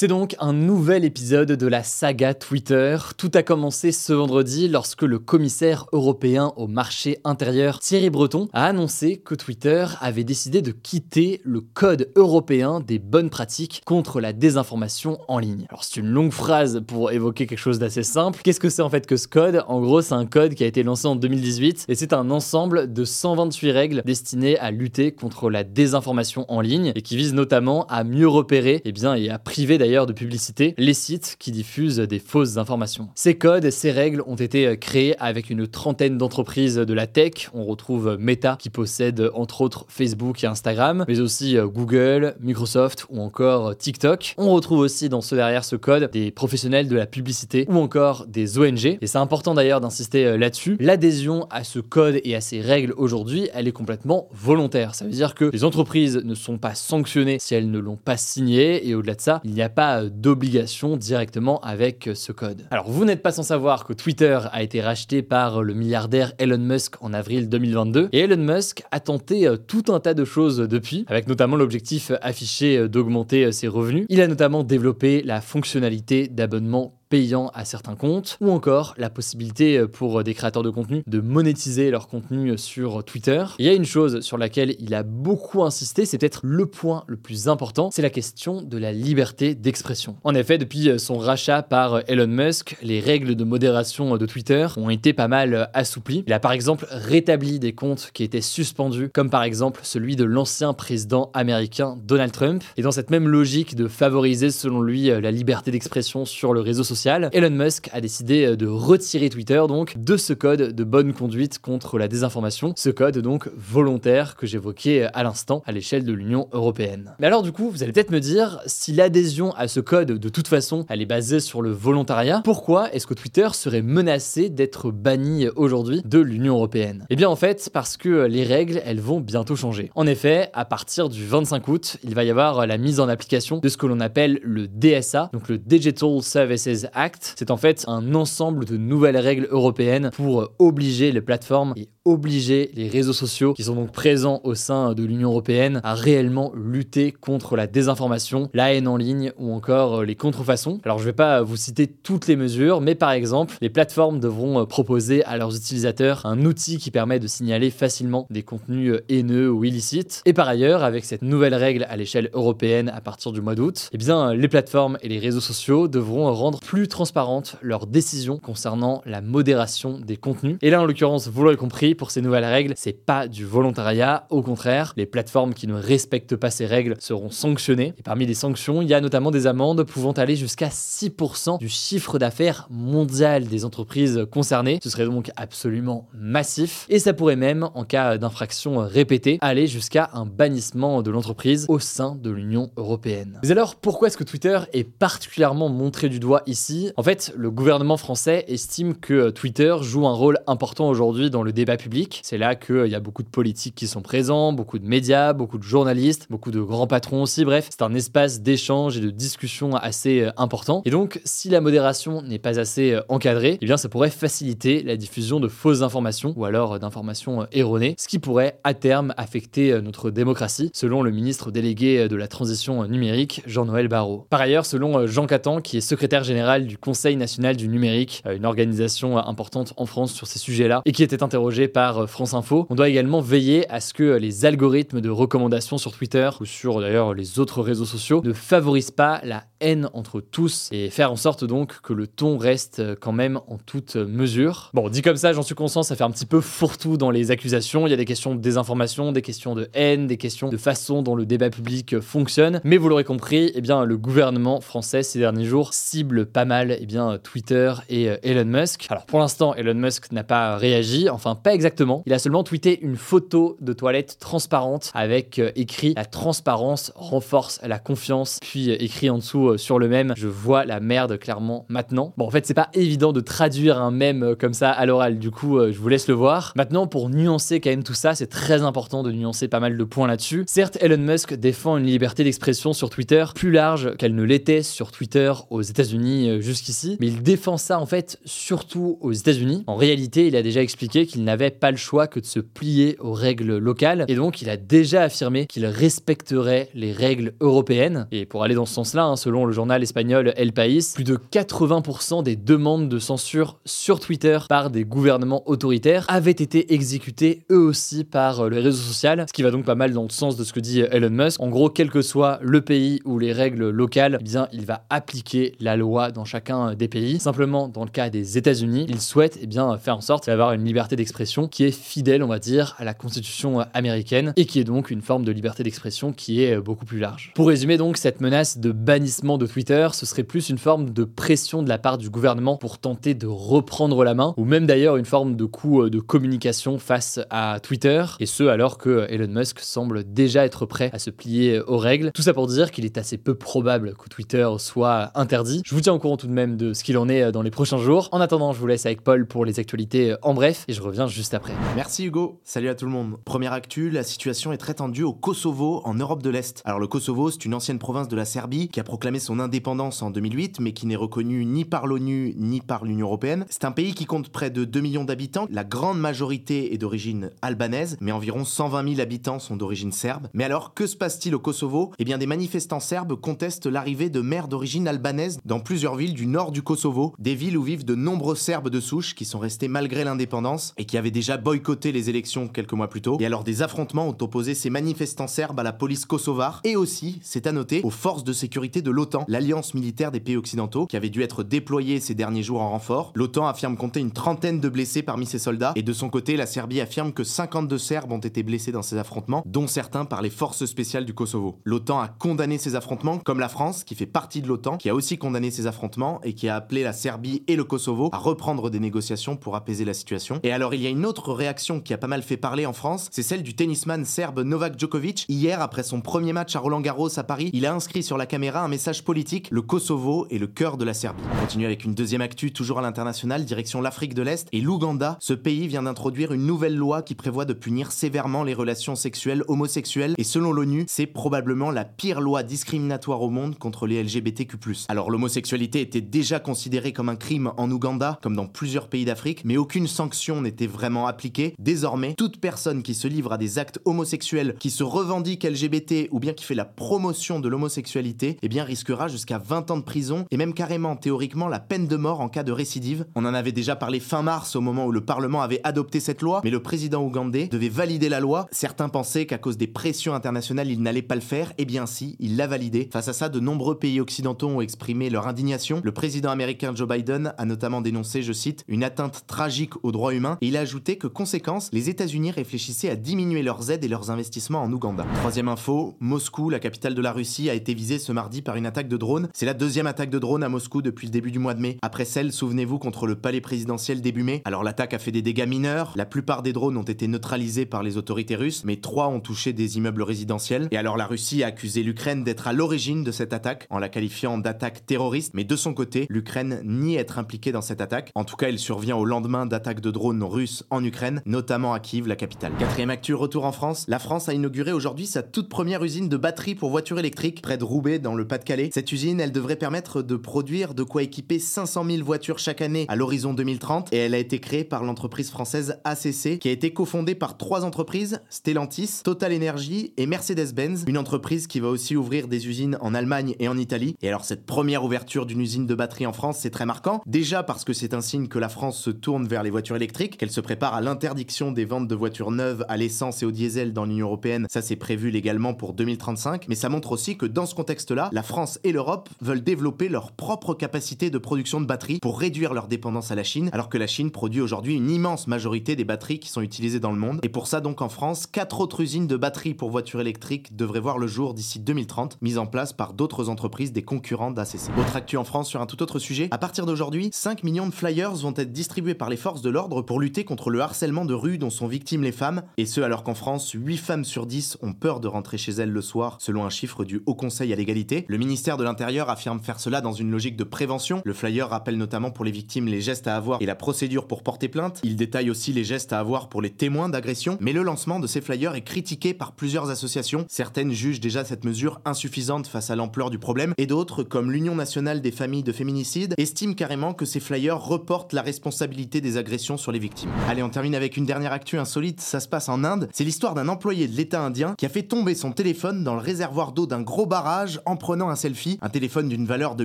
C'est donc un nouvel épisode de la saga Twitter. Tout a commencé ce vendredi lorsque le commissaire européen au marché intérieur Thierry Breton a annoncé que Twitter avait décidé de quitter le code européen des bonnes pratiques contre la désinformation en ligne. Alors c'est une longue phrase pour évoquer quelque chose d'assez simple. Qu'est-ce que c'est en fait que ce code? En gros, c'est un code qui a été lancé en 2018 et c'est un ensemble de 128 règles destinées à lutter contre la désinformation en ligne et qui vise notamment à mieux repérer et bien et à priver d'ailleurs de publicité les sites qui diffusent des fausses informations. Ces codes, ces règles ont été créés avec une trentaine d'entreprises de la tech. On retrouve Meta qui possède entre autres Facebook et Instagram, mais aussi Google, Microsoft ou encore TikTok. On retrouve aussi dans ce derrière ce code des professionnels de la publicité ou encore des ONG. Et c'est important d'ailleurs d'insister là-dessus. L'adhésion à ce code et à ces règles aujourd'hui, elle est complètement volontaire. Ça veut dire que les entreprises ne sont pas sanctionnées si elles ne l'ont pas signé et au-delà de ça, il n'y a pas d'obligation directement avec ce code. Alors vous n'êtes pas sans savoir que Twitter a été racheté par le milliardaire Elon Musk en avril 2022 et Elon Musk a tenté euh, tout un tas de choses depuis, avec notamment l'objectif affiché euh, d'augmenter euh, ses revenus. Il a notamment développé la fonctionnalité d'abonnement payant à certains comptes, ou encore la possibilité pour des créateurs de contenu de monétiser leur contenu sur Twitter. Il y a une chose sur laquelle il a beaucoup insisté, c'est peut-être le point le plus important, c'est la question de la liberté d'expression. En effet, depuis son rachat par Elon Musk, les règles de modération de Twitter ont été pas mal assouplies. Il a par exemple rétabli des comptes qui étaient suspendus, comme par exemple celui de l'ancien président américain Donald Trump. Et dans cette même logique de favoriser selon lui la liberté d'expression sur le réseau social, Elon Musk a décidé euh, de retirer Twitter donc de ce code de bonne conduite contre la désinformation, ce code donc volontaire que j'évoquais euh, à l'instant à l'échelle de l'Union européenne. Mais alors du coup, vous allez peut-être me dire, si l'adhésion à ce code de toute façon, elle est basée sur le volontariat, pourquoi est-ce que Twitter serait menacé d'être banni aujourd'hui de l'Union européenne? Eh bien en fait, parce que les règles, elles vont bientôt changer. En effet, à partir du 25 août, il va y avoir la mise en application de ce que l'on appelle le DSA, donc le Digital Services Act. C'est en fait un ensemble de nouvelles règles européennes pour obliger les plateformes et obliger les réseaux sociaux qui sont donc présents au sein de l'Union européenne à réellement lutter contre la désinformation, la haine en ligne ou encore les contrefaçons. Alors je vais pas vous citer toutes les mesures, mais par exemple, les plateformes devront proposer à leurs utilisateurs un outil qui permet de signaler facilement des contenus haineux ou illicites. Et par ailleurs, avec cette nouvelle règle à l'échelle européenne à partir du mois d'août, eh bien les plateformes et les réseaux sociaux devront rendre plus transparentes leurs décisions concernant la modération des contenus. Et là en l'occurrence, vous l'aurez compris, pour ces nouvelles règles, c'est pas du volontariat, au contraire, les plateformes qui ne respectent pas ces règles seront sanctionnées. Et parmi les sanctions, il y a notamment des amendes pouvant aller jusqu'à 6% du chiffre d'affaires mondial des entreprises concernées. Ce serait donc absolument massif. Et ça pourrait même, en cas d'infraction répétée, aller jusqu'à un bannissement de l'entreprise au sein de l'Union européenne. Mais alors, pourquoi est-ce que Twitter est particulièrement montré du doigt ici? En fait, le gouvernement français estime que Twitter joue un rôle important aujourd'hui dans le débat public c'est là qu'il y a beaucoup de politiques qui sont présents, beaucoup de médias, beaucoup de journalistes, beaucoup de grands patrons aussi. Bref, c'est un espace d'échange et de discussion assez euh, important. Et donc, si la modération n'est pas assez euh, encadrée, eh bien, ça pourrait faciliter la diffusion de fausses informations ou alors euh, d'informations erronées, ce qui pourrait à terme affecter notre démocratie, selon le ministre délégué de la transition numérique, Jean-Noël Barrot. Par ailleurs, selon Jean Catan, qui est secrétaire général du Conseil national du numérique, une organisation importante en France sur ces sujets-là, et qui était interrogé par euh, France Info. On doit également veiller à ce que les algorithmes de recommandation sur Twitter ou sur d'ailleurs les autres réseaux sociaux ne favorisent pas la haine entre tous et faire en sorte donc que le ton reste euh, quand même en toute mesure. Bon, dit comme ça, j'en suis conscient, ça fait un petit peu fourre-tout dans les accusations. Il y a des questions de désinformation, des questions de haine, des questions de façon dont le débat public fonctionne. Mais vous l'aurez compris, eh bien, le gouvernement français ces derniers jours cible pas mal eh bien, Twitter et euh, Elon Musk. Alors pour l'instant, Elon Musk n'a pas réagi, enfin pas exactement. Il a seulement tweeté une photo de toilette transparente avec euh, écrit la transparence renforce la confiance, puis euh, écrit en dessous euh, sur le même je vois la merde clairement maintenant. Bon, en fait, c'est pas évident de traduire un mème comme ça à l'oral, du coup, je vous laisse le voir. Maintenant, pour nuancer quand même tout ça, c'est très important de nuancer pas mal de points là-dessus. Certes, Elon Musk défend une liberté d'expression sur Twitter plus large qu'elle ne l'était sur Twitter aux États-Unis jusqu'ici, mais il défend ça en fait surtout aux États-Unis. En réalité, il a déjà expliqué qu'il n'avait pas le choix que de se plier aux règles locales et donc il a déjà affirmé qu'il respecterait les règles européennes. Et pour aller dans ce sens-là, hein, selon le journal espagnol El País, plus de 80% des demandes de censure sur Twitter par des gouvernements autoritaires avaient été exécutées eux aussi par euh, le réseau social, ce qui va donc pas mal dans le sens de ce que dit Elon Musk. En gros, quel que soit le pays ou les règles locales, eh bien il va appliquer la loi dans chacun des pays. Simplement, dans le cas des États-Unis, il souhaite eh bien faire en sorte d'avoir une liberté d'expression qui est fidèle, on va dire, à la constitution américaine et qui est donc une forme de liberté d'expression qui est beaucoup plus large. Pour résumer donc, cette menace de bannissement de Twitter, ce serait plus une forme de pression de la part du gouvernement pour tenter de reprendre la main, ou même d'ailleurs une forme de coup euh, de communication face à Twitter, et ce alors que Elon Musk semble déjà être prêt à se plier aux règles. Tout ça pour dire qu'il est assez peu probable que Twitter soit interdit. Je vous tiens au courant tout de même de ce qu'il en est dans les prochains jours. En attendant, je vous laisse avec Paul pour les actualités en bref, et je reviens après. Merci Hugo, salut à tout le monde. Première actu, la situation est très tendue au Kosovo, en Europe de l'Est. Alors le Kosovo, c'est une ancienne province de la Serbie qui a proclamé son indépendance en 2008, mais qui n'est reconnue ni par l'ONU ni par l'Union Européenne. C'est un pays qui compte près de 2 millions d'habitants. La grande majorité est d'origine albanaise, mais environ 120 000 habitants sont d'origine serbe. Mais alors, que se passe-t-il au Kosovo? Eh bien, des manifestants serbes contestent l'arrivée de maires d'origine albanaise dans plusieurs villes du nord du Kosovo, des villes où vivent de nombreux Serbes de souche qui sont restés malgré l'indépendance et qui avaient déjà boycotté les élections quelques mois plus tôt. Et alors, des affrontements ont opposé ces manifestants serbes à la police kosovare et aussi, c'est à noter, aux forces de sécurité de l'OTAN, l'alliance militaire des pays occidentaux, qui avait dû être déployée ces derniers jours en renfort. L'OTAN affirme compter une trentaine de blessés parmi ses soldats, et de son côté, la Serbie affirme que 52 Serbes ont été blessés dans ces affrontements, dont certains par les forces spéciales du Kosovo. L'OTAN a condamné ces affrontements, comme la France, qui fait partie de l'OTAN, qui a aussi condamné ces affrontements et qui a appelé la Serbie et le Kosovo à reprendre des négociations pour apaiser la situation. Et alors, il y a une autre réaction qui a pas mal fait parler en France, c'est celle du tennisman serbe Novak Djokovic. Hier, après son premier match à Roland Garros à Paris, il a inscrit sur la caméra un message politique le Kosovo est le cœur de la Serbie. On continue avec une deuxième actu, toujours à l'international, direction l'Afrique de l'Est et l'Ouganda. Ce pays vient d'introduire une nouvelle loi qui prévoit de punir sévèrement les relations sexuelles homosexuelles et selon l'ONU, c'est probablement la pire loi discriminatoire au monde contre les LGBTQ+. Alors l'homosexualité était déjà considérée comme un crime en Ouganda, comme dans plusieurs pays d'Afrique, mais aucune sanction n'était vraiment appliquée. Désormais, toute personne qui se livre à des actes homosexuels, qui se revendique LGBT ou bien qui fait la promotion de l'homosexualité, eh bien risquera jusqu'à 20 ans de prison et même carrément théoriquement la peine de mort en cas de récidive. On en avait déjà parlé fin mars au moment où le Parlement avait adopté cette loi, mais le président ougandais devait valider la loi. Certains pensaient qu'à cause des pressions internationales, il n'allait pas le faire. Eh bien si, il l'a validé. Face à ça, de nombreux pays occidentaux ont exprimé leur indignation. Le président américain Joe Biden a notamment dénoncé, je cite, une atteinte tragique aux droits humains et il a ajouté que conséquence, les États-Unis réfléchissaient à diminuer leurs aides et leurs investissements en Ouganda. Troisième info, Moscou, la capitale de la Russie, a été visée ce mardi par une attaque de drone. C'est la deuxième attaque de drone à Moscou depuis le début du mois de mai. Après celle, souvenez-vous, contre le palais présidentiel début mai. Alors l'attaque a fait des dégâts mineurs. La plupart des drones ont été neutralisés par les autorités russes, mais trois ont touché des immeubles résidentiels. Et alors la Russie a accusé l'Ukraine d'être à l'origine de cette attaque en la qualifiant d'attaque terroriste. Mais de son côté, l'Ukraine nie être impliquée dans cette attaque. En tout cas, elle survient au lendemain d'attaques de drones russes en Ukraine, notamment à Kiev, la capitale. Quatrième actu, retour en France. La France a inauguré aujourd'hui sa toute première usine de batterie pour voitures électriques près de Roubaix, dans le Pas-de-Calais. Cette usine, elle devrait permettre de produire de quoi équiper 500 000 voitures chaque année à l'horizon 2030 et elle a été créée par l'entreprise française ACC qui a été cofondée par trois entreprises, Stellantis, Total Energy et Mercedes-Benz, une entreprise qui va aussi ouvrir des usines en Allemagne et en Italie. Et alors cette première ouverture d'une usine de batterie en France, c'est très marquant, déjà parce que c'est un signe que la France se tourne vers les voitures électriques, qu'elle se prépare à l'interdiction des ventes de voitures neuves à l'essence et au diesel dans l'Union européenne, ça c'est prévu légalement pour 2035, mais ça montre aussi que dans ce contexte-là, la France et l'Europe veulent développer leur propre capacité de production de batteries pour réduire leur dépendance à la Chine, alors que la Chine produit aujourd'hui une immense majorité des batteries qui sont utilisées dans le monde. Et pour ça donc en France, quatre autres usines de batteries pour voitures électriques devraient voir le jour d'ici 2030, mises en place par d'autres entreprises des concurrents d'ACC. Autre actu en France sur un tout autre sujet, à partir d'aujourd'hui, 5 millions de flyers vont être distribués par les forces de l'ordre pour lutter contre le harcèlement de rue dont sont victimes les femmes, et ce alors qu'en France, 8 femmes sur 10 ont peur de rentrer chez elles le soir, selon un chiffre du Haut Conseil à l'égalité. Le ministère de l'Intérieur affirme faire cela dans une logique de prévention. Le flyer rappelle notamment pour les victimes les gestes à avoir et la procédure pour porter plainte. Il détaille aussi les gestes à avoir pour les témoins d'agression, mais le lancement de ces flyers est critiqué par plusieurs associations. Certaines jugent déjà cette mesure insuffisante face à l'ampleur du problème, et d'autres, comme l'Union nationale des familles de féminicides, estiment carrément que ces flyers reportent la responsabilité des agressions sur les victimes. Allez, on termine avec une dernière actu insolite, ça se passe en Inde. C'est l'histoire d'un employé de l'État indien qui a fait tomber son téléphone dans le réservoir d'eau d'un gros barrage en prenant un selfie. Un téléphone d'une valeur de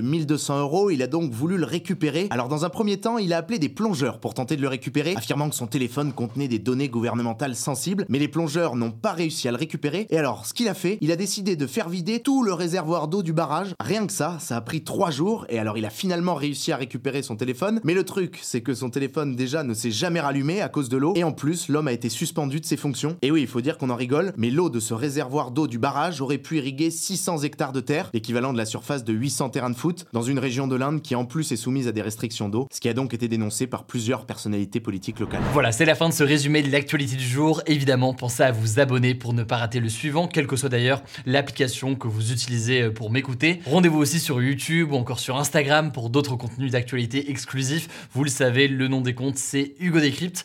1200 euros, il a donc voulu le récupérer. Alors dans un premier temps, il a appelé des plongeurs pour tenter de le récupérer, affirmant que son téléphone contenait des données gouvernementales sensibles, mais les plongeurs n'ont pas réussi à le récupérer. Et alors, ce qu'il a fait, il a décidé de faire vider tout le réservoir d'eau du barrage. Rien que ça, ça a pris trois jours, et alors il a finalement réussi à récupérer son téléphone. Mais le truc, c'est que son téléphone déjà ne s'est jamais rallumé à cause de l'eau, et en plus, l'homme a été suspendu de ses fonctions. Et oui, il faut dire qu'on en rigole, mais l'eau de ce réservoir d'eau du barrage aurait pu irriguer 600 hectares de terre, l'équivalent de la surface de 800 terrains de foot, dans une région de l'Inde qui en plus est soumise à des restrictions d'eau, ce qui a donc été dénoncé par plusieurs personnalités politiques locales. Voilà, c'est la fin de ce résumé de l'actualité du jour. Évidemment, pensez à vous abonner pour ne pas rater le suivant, quelle que soit d'ailleurs l'application que vous utilisez euh, pour m'écouter. Rendez-vous aussi sur YouTube ou encore sur Instagram pour d'autres contenus d'actualité exclusifs. Vous le savez, le nom des comptes, c'est Hugo Décrypte.